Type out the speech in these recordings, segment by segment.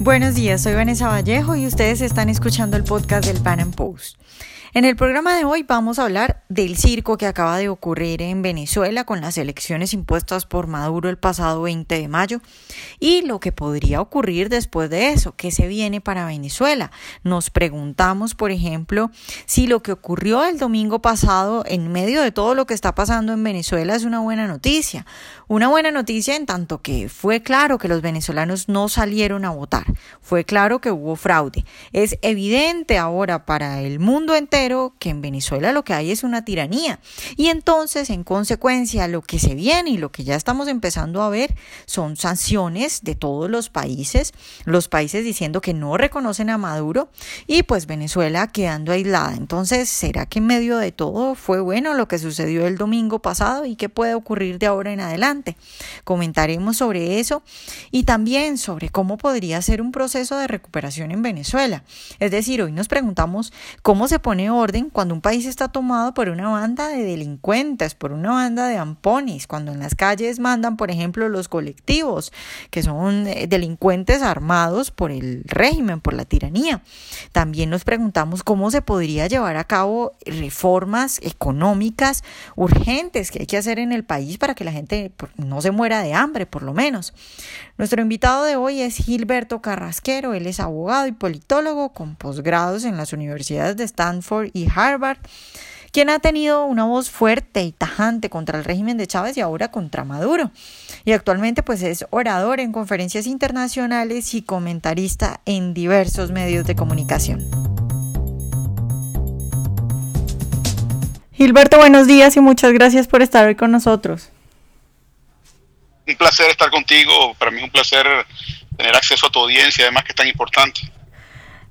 Buenos días, soy Vanessa Vallejo y ustedes están escuchando el podcast del Pan Am Post. En el programa de hoy vamos a hablar del circo que acaba de ocurrir en Venezuela con las elecciones impuestas por Maduro el pasado 20 de mayo y lo que podría ocurrir después de eso, que se viene para Venezuela. Nos preguntamos, por ejemplo, si lo que ocurrió el domingo pasado en medio de todo lo que está pasando en Venezuela es una buena noticia. Una buena noticia en tanto que fue claro que los venezolanos no salieron a votar, fue claro que hubo fraude. Es evidente ahora para el mundo entero que en Venezuela lo que hay es una tiranía. Y entonces, en consecuencia, lo que se viene y lo que ya estamos empezando a ver son sanciones de todos los países, los países diciendo que no reconocen a Maduro y pues Venezuela quedando aislada. Entonces, ¿será que en medio de todo fue bueno lo que sucedió el domingo pasado y qué puede ocurrir de ahora en adelante? Comentaremos sobre eso y también sobre cómo podría ser un proceso de recuperación en Venezuela. Es decir, hoy nos preguntamos cómo se pone orden cuando un país está tomado por una banda de delincuentes, por una banda de amponis, cuando en las calles mandan, por ejemplo, los colectivos, que son eh, delincuentes armados por el régimen, por la tiranía. También nos preguntamos cómo se podría llevar a cabo reformas económicas urgentes que hay que hacer en el país para que la gente no se muera de hambre, por lo menos. Nuestro invitado de hoy es Gilberto Carrasquero, él es abogado y politólogo con posgrados en las universidades de Stanford y Harvard, quien ha tenido una voz fuerte y tajante contra el régimen de Chávez y ahora contra Maduro. Y actualmente pues es orador en conferencias internacionales y comentarista en diversos medios de comunicación. Gilberto, buenos días y muchas gracias por estar hoy con nosotros. Un placer estar contigo, para mí es un placer tener acceso a tu audiencia, además que es tan importante.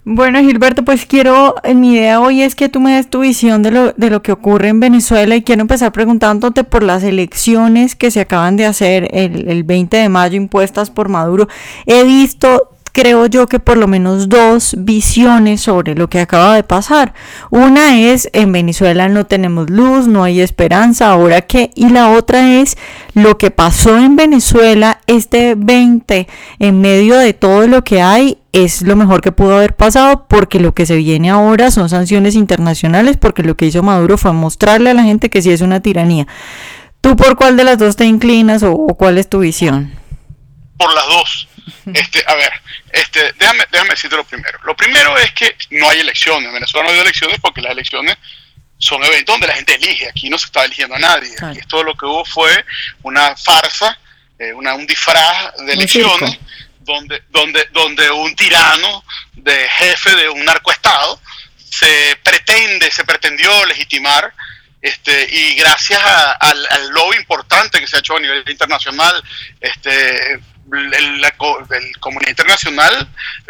Bueno, Gilberto, pues quiero, mi idea hoy es que tú me des tu visión de lo, de lo que ocurre en Venezuela y quiero empezar preguntándote por las elecciones que se acaban de hacer el, el 20 de mayo impuestas por Maduro. He visto creo yo que por lo menos dos visiones sobre lo que acaba de pasar. Una es en Venezuela no tenemos luz, no hay esperanza, ahora qué. Y la otra es lo que pasó en Venezuela este 20 en medio de todo lo que hay es lo mejor que pudo haber pasado porque lo que se viene ahora son sanciones internacionales porque lo que hizo Maduro fue mostrarle a la gente que sí es una tiranía. ¿Tú por cuál de las dos te inclinas o, o cuál es tu visión? Por las dos. Este, a ver, este, déjame, déjame decirte lo primero. Lo primero es que no hay elecciones. En Venezuela no hay elecciones porque las elecciones son eventos donde la gente elige. Aquí no se está eligiendo a nadie. Aquí todo lo que hubo fue una farsa, eh, una, un disfraz de elecciones donde, donde, donde un tirano de jefe de un narcoestado se pretende, se pretendió legitimar este, y gracias al, al lobby importante que se ha hecho a nivel internacional, este, el, la, comunidad internacional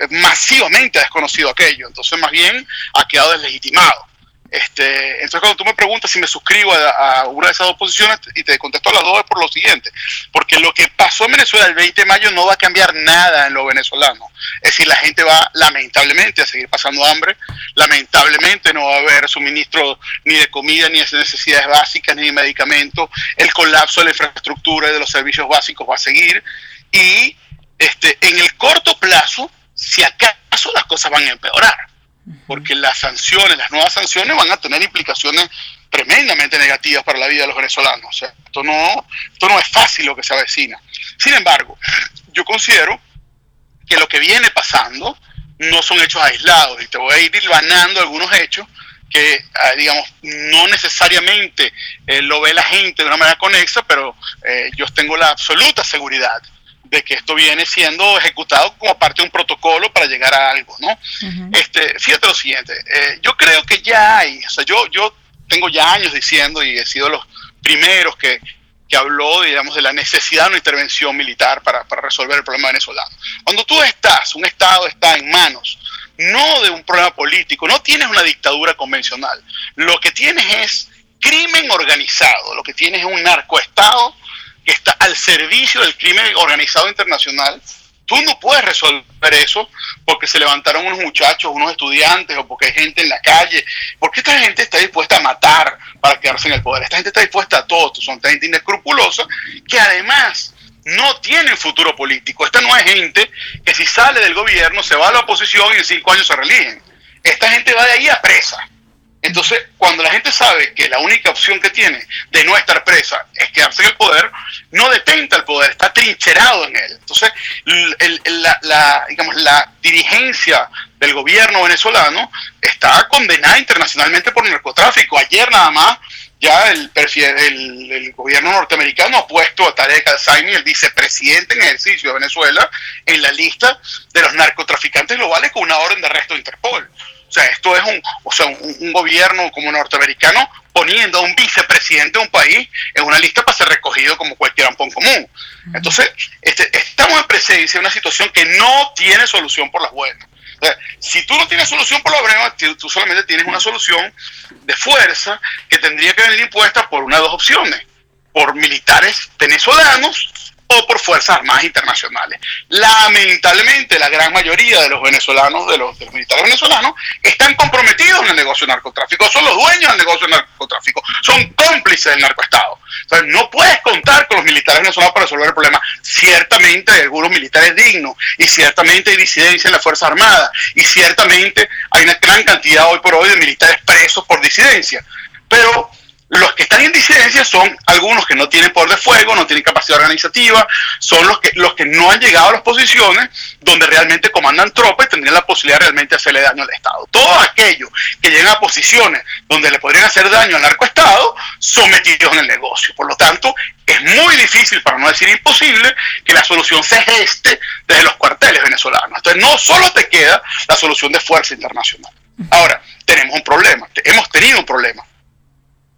masivamente ha desconocido aquello, entonces más bien ha quedado deslegitimado. Este, entonces cuando tú me preguntas si me suscribo a, una de esas dos posiciones y te contesto a las dos es por lo siguiente, porque lo que pasó en Venezuela el 20 de mayo no va a cambiar nada en lo venezolano. Es decir, la gente va lamentablemente a seguir pasando hambre, lamentablemente no va a haber suministro ni de comida, ni de necesidades básicas, ni de medicamentos, el colapso de la infraestructura y de los servicios básicos va a seguir y este, en el corto plazo, si acaso las cosas van a empeorar, porque las sanciones, las nuevas sanciones van a tener implicaciones tremendamente negativas para la vida de los venezolanos. O sea, esto no, esto no es fácil lo que se avecina. Sin embargo, yo considero que lo que viene pasando no son hechos aislados y te voy a ir ganando algunos hechos que, ah, digamos, no necesariamente eh, lo ve la gente de una manera conexa, pero eh, yo tengo la absoluta seguridad de que esto viene siendo ejecutado como parte de un protocolo para llegar a algo, ¿no? este, fíjate lo siguiente, eh, yo creo que ya hay, o sea, yo, yo tengo ya años diciendo y he sido los primeros que, que habló, digamos, de la necesidad de una intervención militar para, para resolver el problema venezolano. Cuando tú estás, un Estado está en manos no de un problema político, no tienes una dictadura convencional, lo que tienes es crimen organizado, lo que tienes es un narcoestado servicio del crimen organizado internacional, tú no puedes resolver eso porque se levantaron unos muchachos, unos estudiantes o porque hay gente en la calle. Porque esta gente está dispuesta a matar para quedarse en el poder. Esta gente está dispuesta a todo. Son gente inescrupulosa que además no tienen futuro político. Esta no es gente que si sale del gobierno se va a la oposición y en cinco años se religen. Esta gente va de ahí a presa. Entonces, cuando la gente sabe que la única opción que tiene de no estar presa es quedarse en el poder, no detenta el poder, está trincherado en él. Entonces, la, dirigencia del gobierno venezolano está condenada internacionalmente por narcotráfico. Ayer nada más ya el, gobierno norteamericano ha puesto a Tarek Al-Saini, el vicepresidente en ejercicio de Venezuela, en la lista de los narcotraficantes globales con una orden de arresto de Interpol. O sea, esto es un, o sea, un, gobierno como norteamericano poniendo a un vicepresidente de un país en una lista para ser recogido como cualquier ampón común. Entonces, este, estamos en presencia de una situación que no tiene solución por las buenas. si tú no tienes solución por las buenas, tú solamente tienes una solución de fuerza que tendría que venir impuesta por una de dos opciones, por militares venezolanos o por Fuerzas Armadas Internacionales. Lamentablemente, la gran mayoría de los venezolanos, de los, militares venezolanos, están comprometidos en el negocio del narcotráfico, son los dueños del negocio del narcotráfico, son cómplices del narcoestado. Entonces, no puedes contar con los militares venezolanos para resolver el problema. Ciertamente hay algunos militares dignos, y ciertamente hay disidencia en las Fuerzas Armadas, y ciertamente hay una gran cantidad hoy por hoy de militares presos por disidencia. Pero los que están en disidencia son algunos que no tienen poder de fuego, no tienen capacidad organizativa, son los que, los que no han llegado a las posiciones donde realmente comandan tropas y tendrían la posibilidad realmente de hacerle daño al Estado. Todos aquellos que llegan a posiciones donde le podrían hacer daño al narcoestado son metidos en el negocio. Por lo tanto, es muy difícil, para no decir imposible, que la solución se geste desde los cuarteles venezolanos. Entonces, no solo te queda la solución de fuerza internacional. Ahora, tenemos un problema, hemos tenido un problema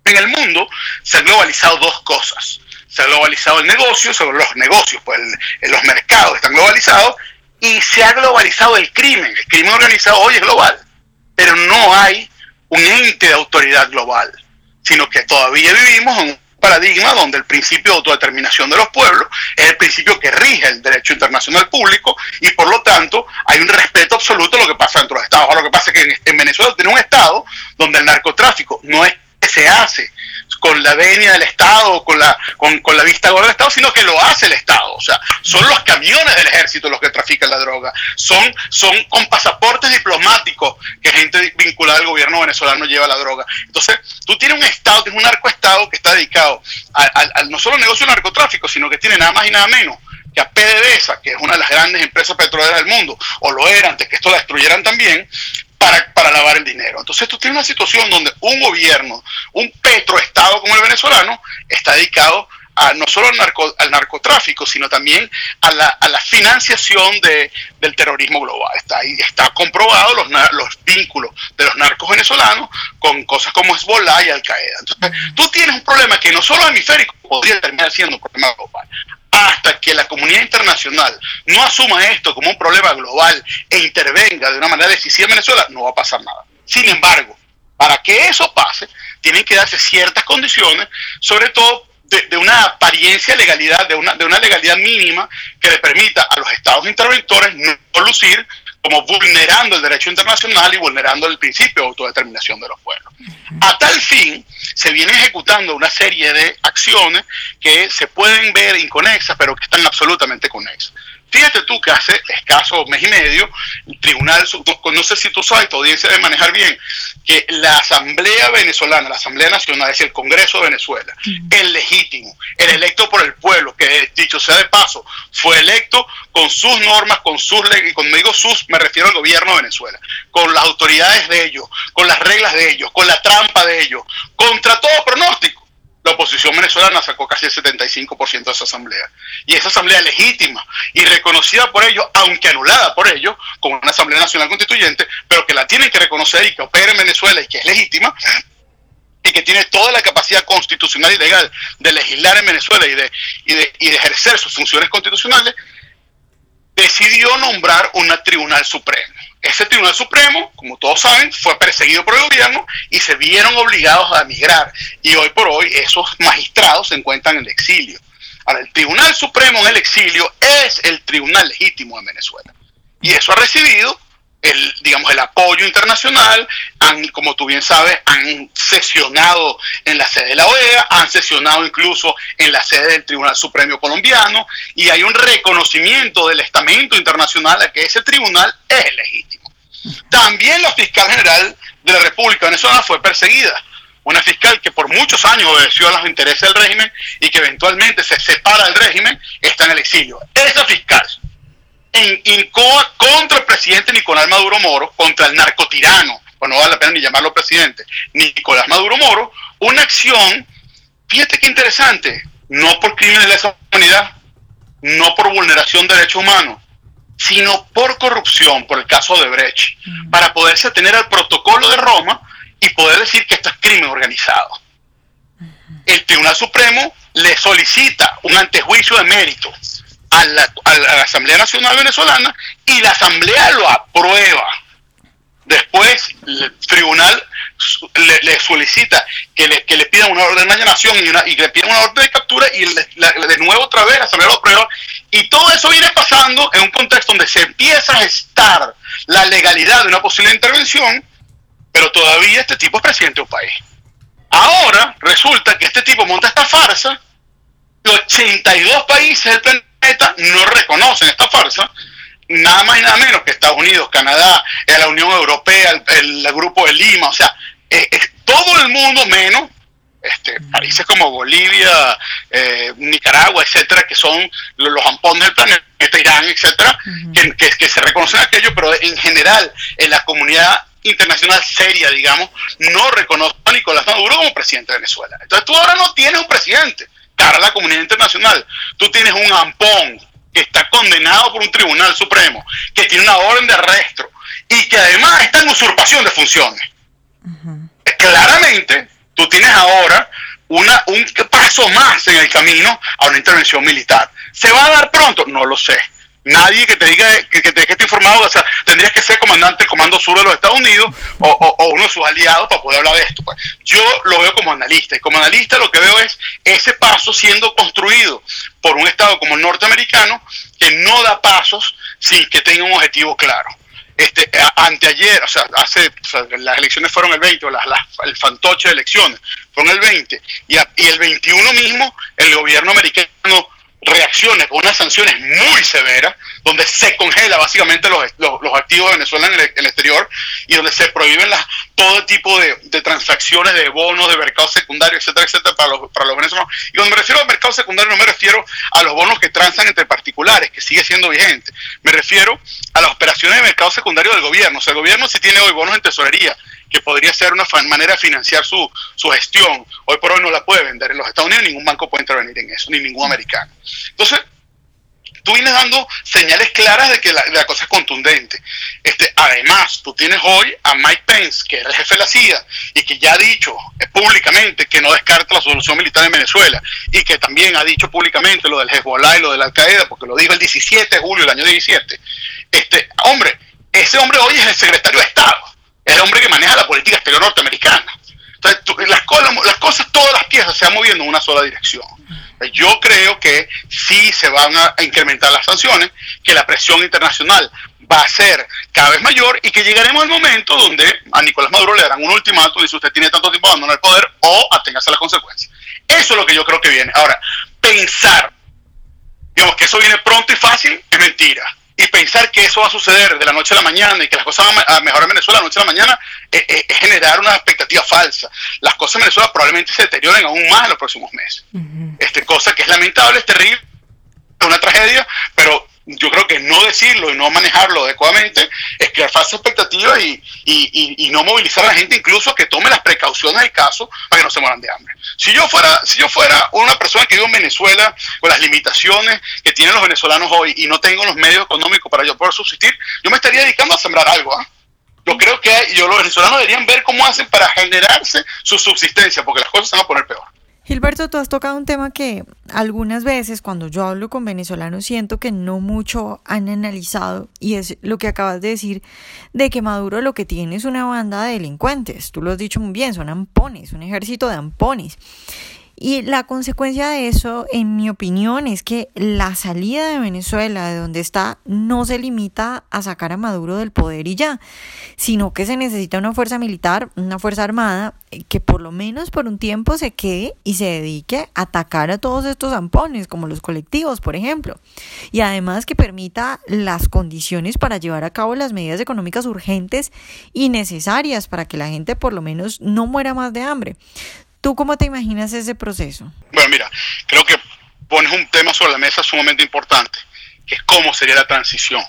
en el mundo se han globalizado dos cosas. Se ha globalizado el negocio, son los negocios, pues los mercados están globalizados y se ha globalizado el crimen. El crimen organizado hoy es global, pero no hay un ente de autoridad global, sino que todavía vivimos en un paradigma donde el principio de autodeterminación de los pueblos es el principio que rige el derecho internacional público y por lo tanto hay un respeto absoluto a lo que pasa dentro de los estados. Ahora, lo que pasa es que en Venezuela tiene un estado donde el narcotráfico no es se hace con la venia del Estado, con la, con, la vista gorda del Estado, sino que lo hace el Estado. O sea, son los camiones del ejército los que trafican la droga. Son, son con pasaportes diplomáticos que gente vinculada al gobierno venezolano lleva la droga. Entonces, tú tienes un Estado, tienes un narcoestado que está dedicado al, no solo al negocio del narcotráfico, sino que tiene nada más y nada menos que a PDVSA, que es una de las grandes empresas petroleras del mundo, o lo era antes que esto la destruyeran también, para, para lavar el dinero. Entonces tú tienes una situación donde un gobierno, un petroestado como el venezolano, está dedicado a, no solo al, narco, al narcotráfico, sino también a la, a la financiación de, del terrorismo global. Está, ahí, está comprobado los, los vínculos de los narcos venezolanos con cosas como Hezbollah y Al Qaeda. Entonces, tú tienes un problema que no solo hemisférico podría terminar siendo un problema global hasta que la comunidad internacional no asuma esto como un problema global e intervenga de una manera decisiva en Venezuela, no va a pasar nada. Sin embargo, para que eso pase, tienen que darse ciertas condiciones, sobre todo de, una apariencia de legalidad, de una, de una legalidad mínima que le permita a los estados interventores no lucir como vulnerando el derecho internacional y vulnerando el principio de autodeterminación de los pueblos. A tal fin, se viene ejecutando una serie de acciones que se pueden ver inconexas, pero que están absolutamente conexas. Fíjate tú que hace escaso mes y medio, el tribunal, no sé si tú sabes, tu audiencia debe manejar bien, que la Asamblea Venezolana, la Asamblea Nacional, es el Congreso de Venezuela, el legítimo, el electo por el pueblo, que dicho sea de paso, fue electo con sus normas, con sus leyes, y cuando digo sus, me refiero al gobierno de Venezuela, con las autoridades de ellos, con las reglas de ellos, con la trampa de ellos, contra todo pronóstico la oposición venezolana sacó casi el 75% de esa asamblea. Y esa asamblea legítima y reconocida por ellos, aunque anulada por ellos, como una asamblea nacional constituyente, pero que la tienen que reconocer y que opera en Venezuela y que es legítima, y que tiene toda la capacidad constitucional y legal de legislar en Venezuela y de, y de, y de ejercer sus funciones constitucionales, decidió nombrar un tribunal supremo. Ese Tribunal Supremo, como todos saben, fue perseguido por el gobierno y se vieron obligados a emigrar. Y hoy por hoy esos magistrados se encuentran en el exilio. Ahora, el Tribunal Supremo en el exilio es el tribunal legítimo de Venezuela. Y eso ha recibido el, digamos, el apoyo internacional, han, como tú bien sabes, han sesionado en la sede de la OEA, han sesionado incluso en la sede del Tribunal Supremo Colombiano, y hay un reconocimiento del estamento internacional a que ese tribunal es legítimo. También la fiscal general de la República Venezolana fue perseguida, una fiscal que por muchos años obedeció a los intereses del régimen y que eventualmente se separa del régimen, está en el exilio. Esa fiscal en, incoa contra el presidente Nicolás Maduro Moro, contra el narcotirano, pues no vale la pena ni llamarlo presidente, Nicolás Maduro Moro, una acción, fíjate qué interesante, no por crímenes de lesa humanidad, no por vulneración de derechos humanos, sino por corrupción, por el caso de Brecht, para poderse atener al protocolo de Roma y poder decir que esto es crimen organizado. El Tribunal Supremo le solicita un antejuicio de mérito a la, Asamblea Nacional Venezolana y la Asamblea lo aprueba. Después el tribunal le, solicita que le, que le, pidan una orden de alienación y, una, y le pidan una orden de captura y de nuevo otra vez la Asamblea lo aprueba. Y todo eso viene pasando en un contexto donde se empieza a gestar la legalidad de una posible intervención, pero todavía este tipo es presidente de un país. Ahora resulta que este tipo monta esta farsa, 82 países del planeta no reconocen esta farsa, nada más y nada menos que Estados Unidos, Canadá, eh, la Unión Europea, el, Grupo de Lima, o sea, eh, todo el mundo menos este, países como Bolivia, eh, Nicaragua, etcétera, que son los, ampones del planeta, Irán, etcétera, que, que, se reconocen aquello, pero en general en la comunidad internacional seria, digamos, no reconoce a Nicolás Maduro como presidente de Venezuela. Entonces tú ahora no tienes un presidente, a la comunidad internacional. Tú tienes un ampón que está condenado por un tribunal supremo, que tiene una orden de arresto y que además está en usurpación de funciones. Claramente, tú tienes ahora una, un paso más en el camino a una intervención militar. ¿Se va a dar pronto? No lo sé nadie que te diga que, te esté informado, o sea, tendrías que ser comandante del Comando Sur de los Estados Unidos o, uno de sus aliados para poder hablar de esto. Pues. Yo lo veo como analista y como analista lo que veo es ese paso siendo construido por un Estado como el norteamericano que no da pasos sin que tenga un objetivo claro. Este, anteayer, o sea, hace, las elecciones fueron el 20, o el fantoche de elecciones fueron el 20, y, y el 21 mismo el gobierno americano reacciones con unas sanciones muy severas, donde se congela básicamente los, los, activos de Venezuela en el, exterior y donde se prohíben las, todo tipo de, transacciones de bonos, de mercado secundario, etcétera, etcétera, para los, para los venezolanos. Y cuando me refiero al mercado secundario no me refiero a los bonos que transan entre particulares, que sigue siendo vigente. Me refiero a las operaciones de mercado secundario del gobierno. O sea, el gobierno si tiene hoy bonos en tesorería, que podría ser una manera de financiar su, su gestión. Hoy por hoy no la puede vender en los Estados Unidos, ningún banco puede intervenir en eso, ni ningún americano. Entonces, tú vienes dando señales claras de que la, cosa es contundente. Este, además, tú tienes hoy a Mike Pence, que era el jefe de la CIA, y que ya ha dicho públicamente que no descarta la solución militar en Venezuela, y que también ha dicho públicamente lo del Hezbollah y lo del Al-Qaeda, porque lo dijo el 17 de julio del año 17. Este, hombre, ese hombre hoy es el secretario de Estado es el hombre que maneja la política exterior norteamericana. Entonces, las, cosas, todas las piezas se van moviendo en una sola dirección. Yo creo que sí se van a incrementar las sanciones, que la presión internacional va a ser cada vez mayor y que llegaremos al momento donde a Nicolás Maduro le darán un ultimátum y si usted tiene tanto tiempo de abandonar el poder o aténgase a las consecuencias. Eso es lo que yo creo que viene. Ahora, pensar, digamos que eso viene pronto y fácil, es mentira y pensar que eso va a suceder de la noche a la mañana y que las cosas van a mejorar en Venezuela de la noche a la mañana es, generar una expectativa falsa. Las cosas en Venezuela probablemente se deterioren aún más en los próximos meses. este, cosa que es lamentable, es terrible, es una tragedia, pero yo creo que no decirlo y no manejarlo adecuadamente es crear falsas expectativas y, y, no movilizar a la gente incluso que tome las precauciones del caso para que no se mueran de hambre. Si yo fuera, si yo fuera una persona que vive en Venezuela con las limitaciones que tienen los venezolanos hoy y no tengo los medios económicos para yo poder subsistir, yo me estaría dedicando a sembrar algo. ¿ah? Yo creo que yo, los venezolanos deberían ver cómo hacen para generarse su subsistencia, porque las cosas se van a poner peor. Gilberto, tú has tocado un tema que algunas veces cuando yo hablo con venezolanos siento que no mucho han analizado y es lo que acabas de decir de que Maduro lo que tiene es una banda de delincuentes. Tú lo has dicho muy bien, son ampones, un ejército de ampones. Y la consecuencia de eso, en mi opinión, es que la salida de Venezuela, de donde está, no se limita a sacar a Maduro del poder y ya, sino que se necesita una fuerza militar, una fuerza armada, eh, que por lo menos por un tiempo se quede y se dedique a atacar a todos estos zampones, como los colectivos, por ejemplo. Y además que permita las condiciones para llevar a cabo las medidas económicas urgentes y necesarias para que la gente por lo menos no muera más de hambre. ¿Tú cómo te imaginas ese proceso? Bueno, mira, creo que pones un tema sobre la mesa sumamente importante, que es cómo sería la transición.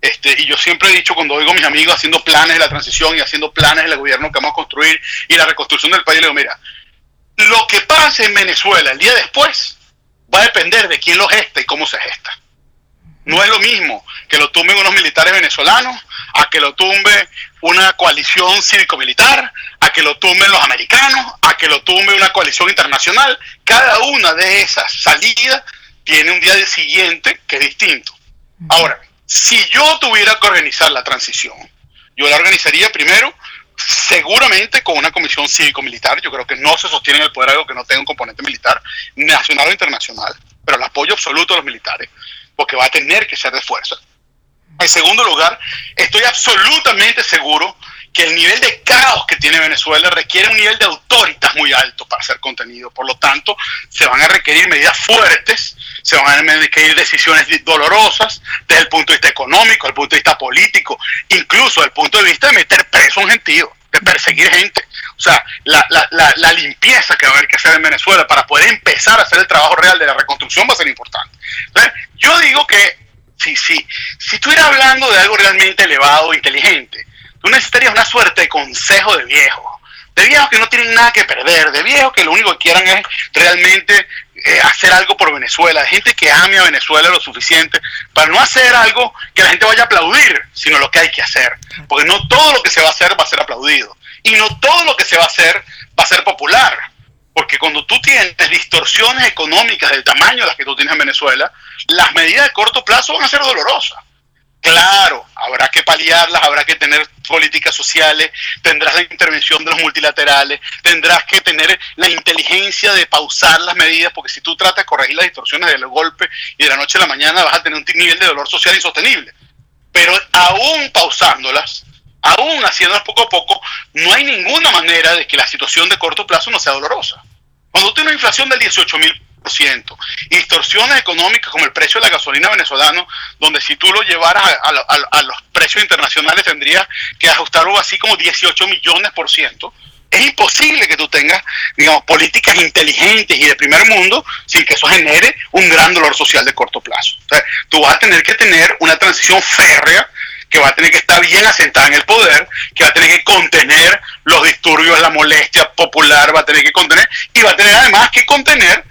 Este, y yo siempre he dicho cuando oigo a mis amigos haciendo planes de la transición y haciendo planes del gobierno que vamos a construir y la reconstrucción del país, le digo, mira, lo que pase en Venezuela el día después va a depender de quién lo gesta y cómo se gesta. No es lo mismo que lo tumben unos militares venezolanos a que lo tumbe una coalición cívico-militar, a que lo tumben los americanos, a que lo tumbe una coalición internacional. Cada una de esas salidas tiene un día de siguiente que es distinto. Ahora, si yo tuviera que organizar la transición, yo la organizaría primero seguramente con una comisión cívico-militar. Yo creo que no se sostiene en el poder algo que no tenga un componente militar, nacional o internacional, pero el apoyo absoluto a los militares, porque va a tener que ser de fuerza. En segundo lugar, estoy absolutamente seguro que el nivel de caos que tiene Venezuela requiere un nivel de autoritas muy alto para ser contenido. Por lo tanto, se van a requerir medidas fuertes, se van a requerir decisiones dolorosas desde el punto de vista económico, desde el punto de vista político, incluso desde el punto de vista de meter preso a un gentío, de perseguir gente. O sea, la, la, la limpieza que va a haber que hacer en Venezuela para poder empezar a hacer el trabajo real de la reconstrucción va a ser importante. Entonces, yo digo que si, si, si estuviera hablando de algo realmente elevado, inteligente, tú necesitarías una suerte de consejo de viejos, de viejos que no tienen nada que perder, de viejos que lo único que quieran es realmente eh, hacer algo por Venezuela, de gente que ame a Venezuela lo suficiente para no hacer algo que la gente vaya a aplaudir, sino lo que hay que hacer. Porque no todo lo que se va a hacer va a ser aplaudido. Y no todo lo que se va a hacer va a ser popular. Porque cuando tú tienes distorsiones económicas del tamaño de las que tú tienes en Venezuela, las medidas de corto plazo van a ser dolorosas. Claro, habrá que paliarlas, habrá que tener políticas sociales, tendrás la intervención de los multilaterales, tendrás que tener la inteligencia de pausar las medidas, porque si tú tratas de corregir las distorsiones del golpe y de la noche a la mañana vas a tener un nivel de dolor social insostenible. Pero aún pausándolas, aún haciéndolas poco a poco, no hay ninguna manera de que la situación de corto plazo no sea dolorosa. Cuando tienes una inflación del 18 mil Distorsiones económicas como el precio de la gasolina venezolano, donde si tú lo llevaras a, los precios internacionales tendrías que ajustar algo así como 18 millones por ciento. Es imposible que tú tengas, digamos, políticas inteligentes y de primer mundo sin que eso genere un gran dolor social de corto plazo. tú vas a tener que tener una transición férrea que va a tener que estar bien asentada en el poder, que va a tener que contener los disturbios, la molestia popular, va a tener que contener, y va a tener además que contener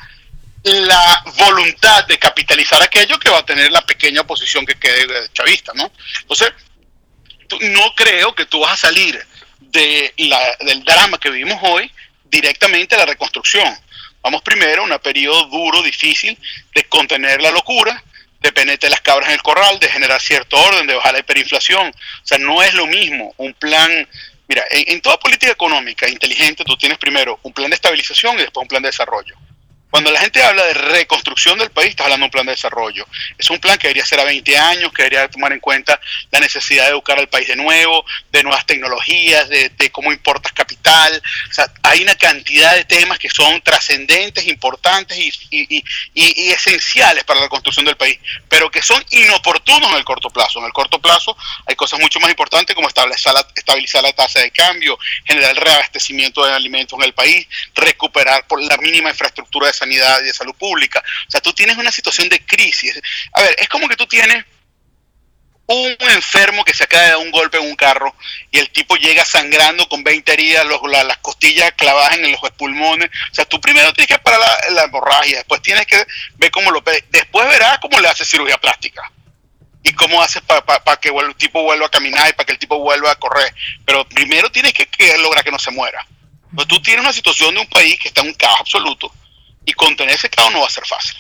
la voluntad de capitalizar aquello que va a tener la pequeña oposición que quede chavista, ¿no? Entonces, no creo que tú vas a salir de del drama que vivimos hoy directamente a la reconstrucción. Vamos primero a un periodo duro, difícil, de contener la locura, de penetrar las cabras en el corral, de generar cierto orden, de bajar la hiperinflación. O sea, no es lo mismo un plan Mira, en, toda política económica inteligente tú tienes primero un plan de estabilización y después un plan de desarrollo. Cuando la gente habla de reconstrucción del país, está hablando de un plan de desarrollo. Es un plan que debería ser a 20 años, que debería tomar en cuenta la necesidad de educar al país de nuevo, de nuevas tecnologías, de, cómo importas capital. O sea, hay una cantidad de temas que son trascendentes, importantes y, esenciales para la reconstrucción del país, pero que son inoportunos en el corto plazo. En el corto plazo hay cosas mucho más importantes como estabilizar la, estabilizar la tasa de cambio, generar el reabastecimiento de alimentos en el país, recuperar por la mínima infraestructura de sanidad y de salud pública. O sea, tú tienes una situación de crisis. A ver, es como que tú tienes un enfermo que se acaba de dar un golpe en un carro y el tipo llega sangrando con 20 heridas, las costillas clavadas en los pulmones. O sea, tú primero tienes que parar la, hemorragia, después tienes que ver cómo lo... Después verás cómo le haces cirugía plástica y cómo haces para que el tipo vuelva a caminar y para que el tipo vuelva a correr. Pero primero tienes que, lograr que no se muera. Pues tú tienes una situación de un país que está en un caos absoluto y contener ese caos no va a ser fácil.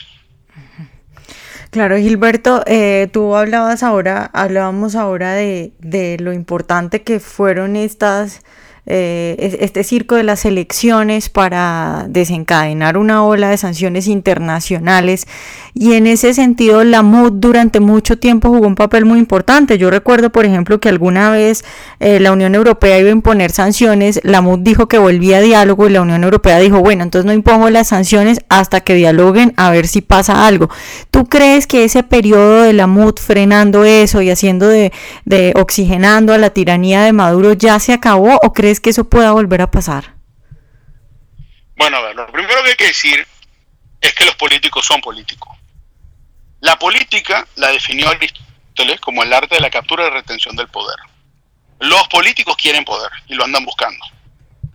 Claro, Gilberto, eh, tú hablabas ahora, hablábamos ahora de, de, lo importante que fueron estas eh, este circo de las elecciones para desencadenar una ola de sanciones internacionales y en ese sentido la MUD durante mucho tiempo jugó un papel muy importante. Yo recuerdo, por ejemplo, que alguna vez eh, la Unión Europea iba a imponer sanciones, la MUD dijo que volvía a diálogo y la Unión Europea dijo, bueno, entonces no impongo las sanciones hasta que dialoguen a ver si pasa algo. ¿Tú crees que ese periodo de la MUD frenando eso y haciendo de, de oxigenando a la tiranía de Maduro ya se acabó o crees que eso pueda volver a pasar? Bueno, a ver, lo primero que hay que decir es que los políticos son políticos. La política la definió Aristóteles como el arte de la captura y retención del poder. Los políticos quieren poder y lo andan buscando.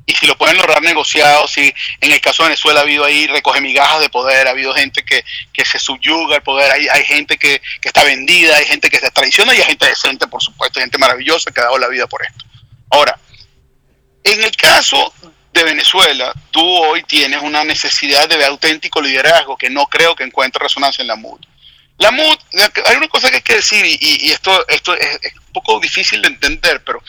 Y si lo pueden lograr negociado, si en el caso de Venezuela ha habido ahí recoge migajas de poder, ha habido gente que, se subyuga al poder, hay, hay gente que, que, está vendida, hay gente que se traiciona y hay gente decente, por supuesto, hay gente maravillosa que ha dado la vida por esto. Ahora, en el caso de Venezuela, tú hoy tienes una necesidad de auténtico liderazgo que no creo que encuentre resonancia en la MUD. La MUD, hay una cosa que hay que decir, y, esto, esto es, un poco difícil de entender, pero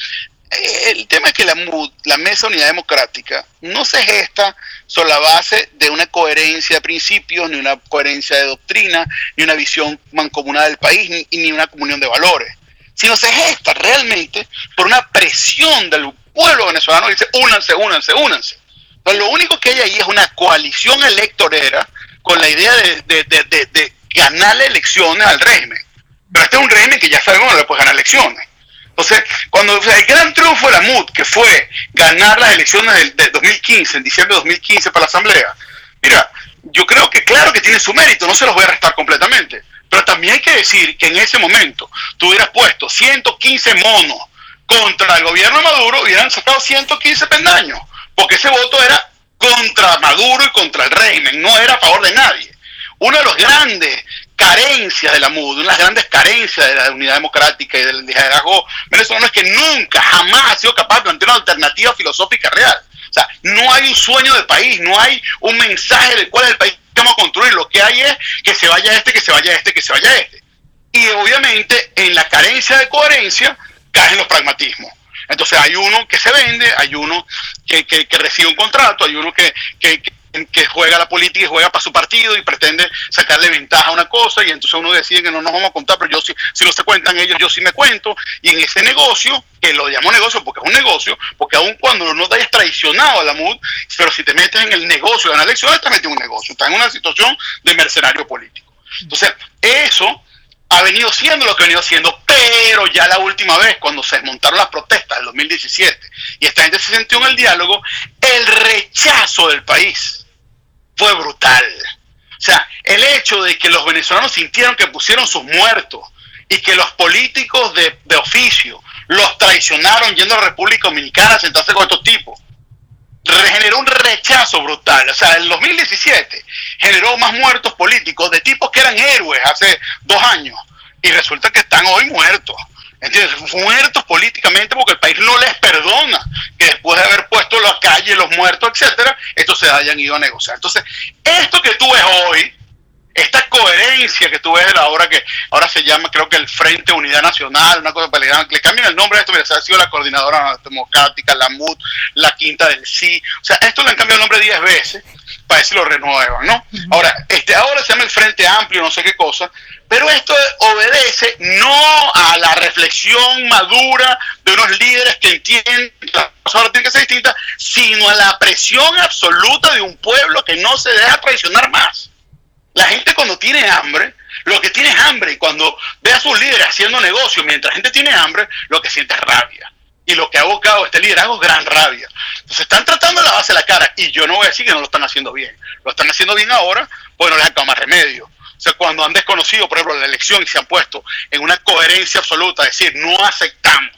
eh, el tema es que la MUD, la Mesa Unidad Democrática, no se gesta sobre la base de una coherencia de principios, ni una coherencia de doctrina, ni una visión mancomunada del país, ni, ni una comunión de valores, sino se gesta realmente por una presión del pueblo venezolano dice, únanse, únanse, únanse. Pero lo único que hay ahí es una coalición electorera con la idea de, de, de, de ganarle elecciones al régimen. Pero este es un régimen que ya sabemos no le puede ganar elecciones. Entonces, cuando el gran triunfo de la MUD, que fue ganar las elecciones del, de 2015, en diciembre de 2015 para la Asamblea, mira, yo creo que claro que tiene su mérito, no se los voy a restar completamente, pero también hay que decir que en ese momento tú hubieras puesto 115 monos contra el gobierno de Maduro hubieran sacado 115 pendaños, porque ese voto era contra Maduro y contra el régimen, no era a favor de nadie. Una de las grandes carencias de la MUD, una de las grandes carencias de la unidad democrática y del liderazgo venezolano es que nunca, jamás ha sido capaz de plantear una alternativa filosófica real. O sea, no hay un sueño de país, no hay un mensaje del cual el país vamos a construir. Lo que hay es que se vaya este, que se vaya este, que se vaya este. Y obviamente en la carencia de coherencia, caen los pragmatismos. Entonces hay uno que se vende, hay uno que, recibe un contrato, hay uno que, que, juega la política y juega para su partido y pretende sacarle ventaja a una cosa y entonces uno decide que no nos vamos a contar, pero yo sí, si no se cuentan ellos, yo sí me cuento. Y en ese negocio, que lo llamo negocio porque es un negocio, porque aun cuando no te hayas traicionado a la MUD, pero si te metes en el negocio de la elección, te metes en un negocio, estás en una situación de mercenario político. Entonces, eso ha venido siendo lo que ha venido siendo, pero ya la última vez, cuando se desmontaron las protestas del 2017 y esta gente se sintió en el diálogo, el rechazo del país fue brutal. O sea, el hecho de que los venezolanos sintieron que pusieron sus muertos y que los políticos de, de oficio los traicionaron yendo a la República Dominicana a sentarse con estos tipos, generó un rechazo brutal. O sea, el 2017 generó más muertos políticos de tipos que eran héroes hace dos años y resulta que están hoy muertos. ¿Entiendes? Muertos políticamente porque el país no les perdona que después de haber puesto las calles, los muertos, etcétera, estos se hayan ido a negociar. Entonces, esto que tú ves hoy, esta coherencia que tú ves de la obra que ahora se llama, creo que el Frente Unidad Nacional, una cosa para le cambian el nombre a esto, mira, ha sido la Coordinadora Democrática, la MUD, la Quinta del Sí, o sea, esto le han cambiado el nombre diez veces para ver si lo renuevan, ¿no? Ahora, este, ahora se llama el Frente Amplio, no sé qué cosa, pero esto obedece no a la reflexión madura de unos líderes que entienden que la cosa ahora tiene que ser distinta, sino a la presión absoluta de un pueblo que no se deja traicionar más. La gente cuando tiene hambre, lo que tiene es hambre y cuando ve a sus líderes haciendo negocio mientras la gente tiene hambre, lo que siente es rabia. Y lo que ha abocado este liderazgo es gran rabia. Entonces están tratando de lavarse la cara y yo no voy a decir que no lo están haciendo bien. Lo están haciendo bien ahora, pues no les dado más remedio. Cuando han desconocido, por ejemplo, la elección y se han puesto en una coherencia absoluta, decir, no aceptamos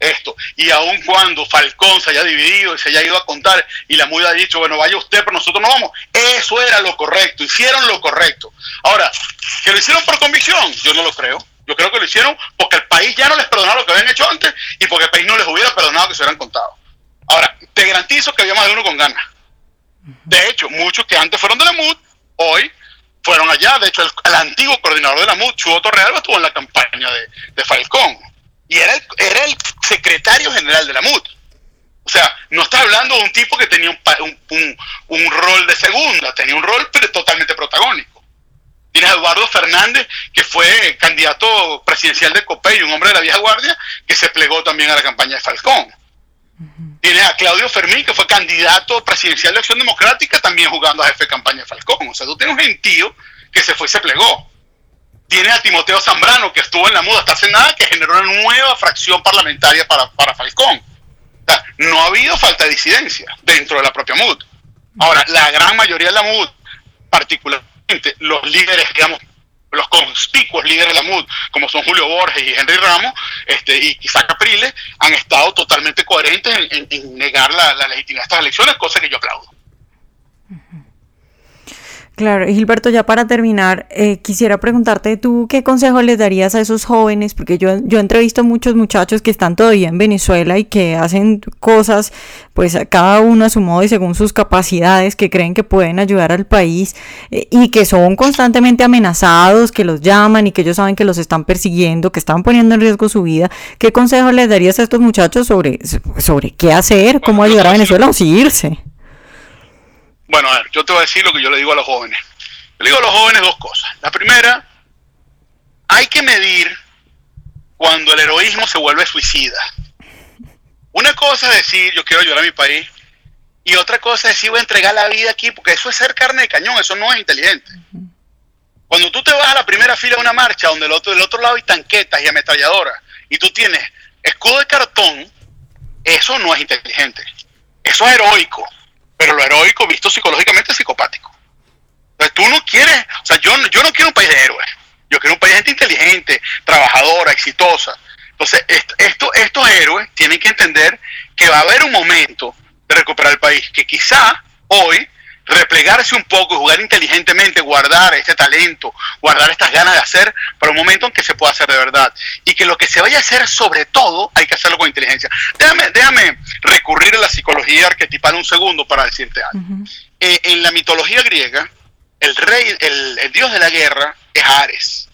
esto. Y aun cuando Falcón se haya dividido y se haya ido a contar y la MUD ha dicho, bueno, vaya usted, pero nosotros no vamos, eso era lo correcto, hicieron lo correcto. Ahora, que lo hicieron por convicción, yo no lo creo. Yo creo que lo hicieron porque el país ya no les perdonó lo que habían hecho antes y porque el país no les hubiera perdonado que se hubieran contado. Ahora, te garantizo que había más de uno con ganas. De hecho, muchos que antes fueron de la MUD, hoy fueron allá. De hecho, el, antiguo coordinador de la MUD, Chuo Torrealba, estuvo en la campaña de, de Falcón y era el, era el secretario general de la MUD. O sea, no está hablando de un tipo que tenía un, un, un, rol de segunda, tenía un rol totalmente protagónico. Tienes a Eduardo Fernández, que fue candidato presidencial de COPEI, un hombre de la vieja guardia, que se plegó también a la campaña de Falcón. Tienes a Claudio Fermín, que fue candidato presidencial de Acción Democrática, también jugando a jefe de campaña de Falcón. O sea, tú tienes un gentío que se fue y se plegó. Tienes a Timoteo Zambrano, que estuvo en la muda hasta hace nada, que generó una nueva fracción parlamentaria para, para Falcón. O sea, no ha habido falta de disidencia dentro de la propia MUD. Ahora, la gran mayoría de la MUD, particularmente los líderes, digamos, los conspicuos líderes de la MUD, como son Julio Borges y Henry Ramos, este, y quizá Capriles, han estado totalmente coherentes en, negar la, la legitimidad de estas elecciones, cosa que yo aplaudo. Claro, Gilberto, ya para terminar, eh, quisiera preguntarte tú qué consejo les darías a esos jóvenes, porque yo, yo entrevisto a muchos muchachos que están todavía en Venezuela y que hacen cosas, pues cada uno a su modo y según sus capacidades, que creen que pueden ayudar al país eh, y que son constantemente amenazados, que los llaman y que ellos saben que los están persiguiendo, que están poniendo en riesgo su vida. ¿Qué consejo les darías a estos muchachos sobre, sobre qué hacer, cómo ayudar a Venezuela o si irse? Bueno, a ver, yo te voy a decir lo que yo le digo a los jóvenes. Le digo a los jóvenes dos cosas. La primera, hay que medir cuando el heroísmo se vuelve suicida. Una cosa es decir, yo quiero ayudar a mi país, y otra cosa es decir, voy a entregar la vida aquí, porque eso es ser carne de cañón, eso no es inteligente. Cuando tú te vas a la primera fila de una marcha, donde del otro, del otro lado hay tanquetas y ametralladoras, y tú tienes escudo de cartón, eso no es inteligente. Eso es heroico pero lo heroico visto psicológicamente es psicopático. Entonces tú no quieres, o sea, yo, yo no quiero un país de héroes, yo quiero un país de gente inteligente, trabajadora, exitosa. Entonces, esto, estos héroes tienen que entender que va a haber un momento de recuperar el país, que quizá hoy replegarse un poco y jugar inteligentemente, guardar este talento, guardar estas ganas de hacer para un momento en que se pueda hacer de verdad. Y que lo que se vaya a hacer sobre todo hay que hacerlo con inteligencia. Déjame, déjame recurrir a la psicología arquetipal un segundo para decirte algo. Eh, en la mitología griega, el rey, el, dios de la guerra es Ares.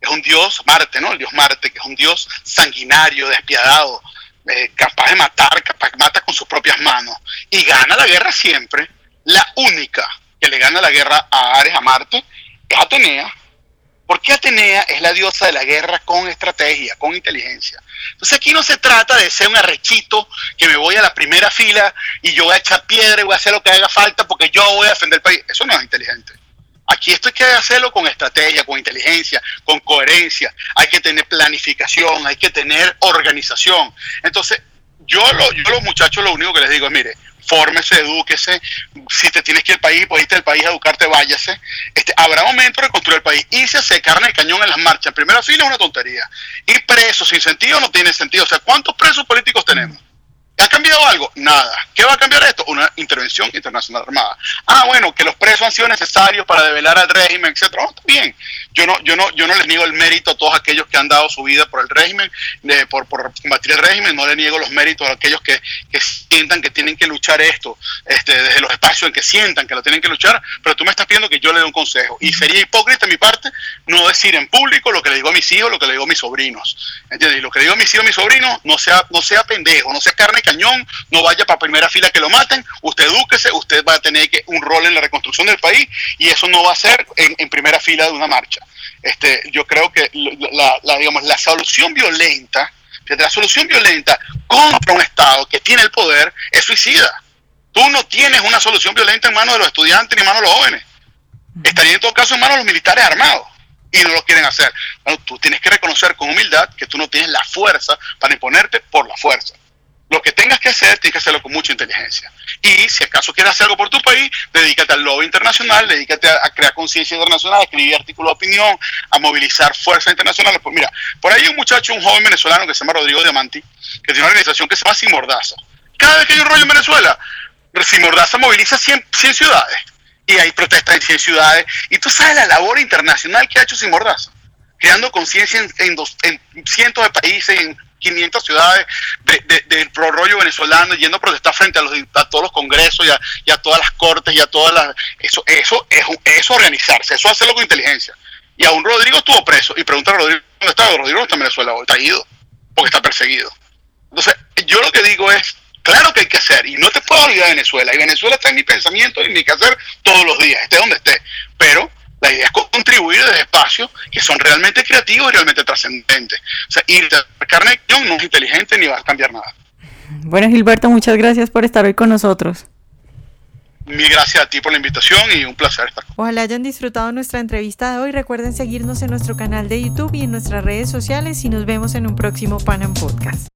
Es un dios, Marte, ¿no? El dios Marte, que es un dios sanguinario, despiadado, eh, capaz de matar, capaz de mata con sus propias manos. Y gana la guerra siempre la única que le gana la guerra a Ares, a Marte, es Atenea, porque Atenea es la diosa de la guerra con estrategia, con inteligencia. Entonces aquí no se trata de ser un arrechito que me voy a la primera fila y yo voy a echar piedra y voy a hacer lo que haga falta porque yo voy a defender el país. Eso no es inteligente. Aquí esto hay que hacerlo con estrategia, con inteligencia, con coherencia. Hay que tener planificación, hay que tener organización. Entonces, yo, los muchachos lo único que les digo es, mire, fórmese, edúquese, si te tienes que ir al país, pues irte al país a educarte, váyase. Este, habrá momento de construir el país. Irse a hacer carne de cañón en las marchas, en primera fila es una tontería. Ir preso sin sentido no tiene sentido. O sea, ¿cuántos presos políticos tenemos? ¿Ha cambiado algo? Nada. ¿Qué va a cambiar esto? Una intervención internacional armada. Ah, bueno, que los presos han sido necesarios para develar al régimen, etcétera. está bien. Yo no, yo no, yo no les niego el mérito a todos aquellos que han dado su vida por el régimen, por, por, combatir el régimen. No le niego los méritos a aquellos que, que, sientan que tienen que luchar esto, este, desde los espacios en que sientan que lo tienen que luchar. Pero tú me estás pidiendo que yo le dé un consejo. Y sería hipócrita de mi parte no decir en público lo que le digo a mis hijos, lo que le digo a mis sobrinos. ¿Entiendes? Y lo que le digo a mis hijos, a mis sobrinos, no sea, no sea pendejo, no sea carne cañón, no vaya para primera fila que lo maten, usted edúquese, usted va a tener que, un rol en la reconstrucción del país y eso no va a ser en, primera fila de una marcha. Este, yo creo que la, digamos, la solución violenta, la solución violenta contra un Estado que tiene el poder es suicida. Tú no tienes una solución violenta en manos de los estudiantes ni en manos de los jóvenes. Estaría en todo caso en manos de los militares armados y no lo quieren hacer. Bueno, tú tienes que reconocer con humildad que tú no tienes la fuerza para imponerte por la fuerza. Lo que tengas que hacer, tienes que hacerlo con mucha inteligencia. Y si acaso quieres hacer algo por tu país, dedícate al lobby internacional, dedícate a, crear conciencia internacional, a escribir artículos de opinión, a movilizar fuerzas internacionales. Pues mira, por ahí hay un muchacho, un joven venezolano que se llama Rodrigo Diamanti, que tiene una organización que se llama Simordaza. Cada vez que hay un rollo en Venezuela, Simordaza moviliza 100, 100 ciudades. Y hay protestas en 100 ciudades. Y tú sabes la labor internacional que ha hecho Simordaza creando conciencia en, en, en, cientos de países, en 500 ciudades de, del pro rollo venezolano yendo a protestar frente a, los, a todos los congresos y a, todas las cortes y a todas las... Eso, eso es eso organizarse, eso hacerlo con inteligencia. Y aún Rodrigo estuvo preso. Y pregunta a Rodrigo dónde está. Rodrigo no está en Venezuela hoy, está ido, porque está perseguido. Entonces, yo lo que digo es, Claro que hay que hacer, y no te puedo olvidar de Venezuela, y Venezuela está en mi pensamiento y en mi quehacer todos los días, esté donde esté, pero la idea es contribuir desde espacios que son realmente creativos y realmente trascendentes. O sea, ir a carne no es inteligente ni va a cambiar nada. Bueno, Gilberto, muchas gracias por estar hoy con nosotros. Mil gracias a ti por la invitación y un placer estar. Ojalá hayan disfrutado nuestra entrevista de hoy. Recuerden seguirnos en nuestro canal de YouTube y en nuestras redes sociales y nos vemos en un próximo Panam Podcast.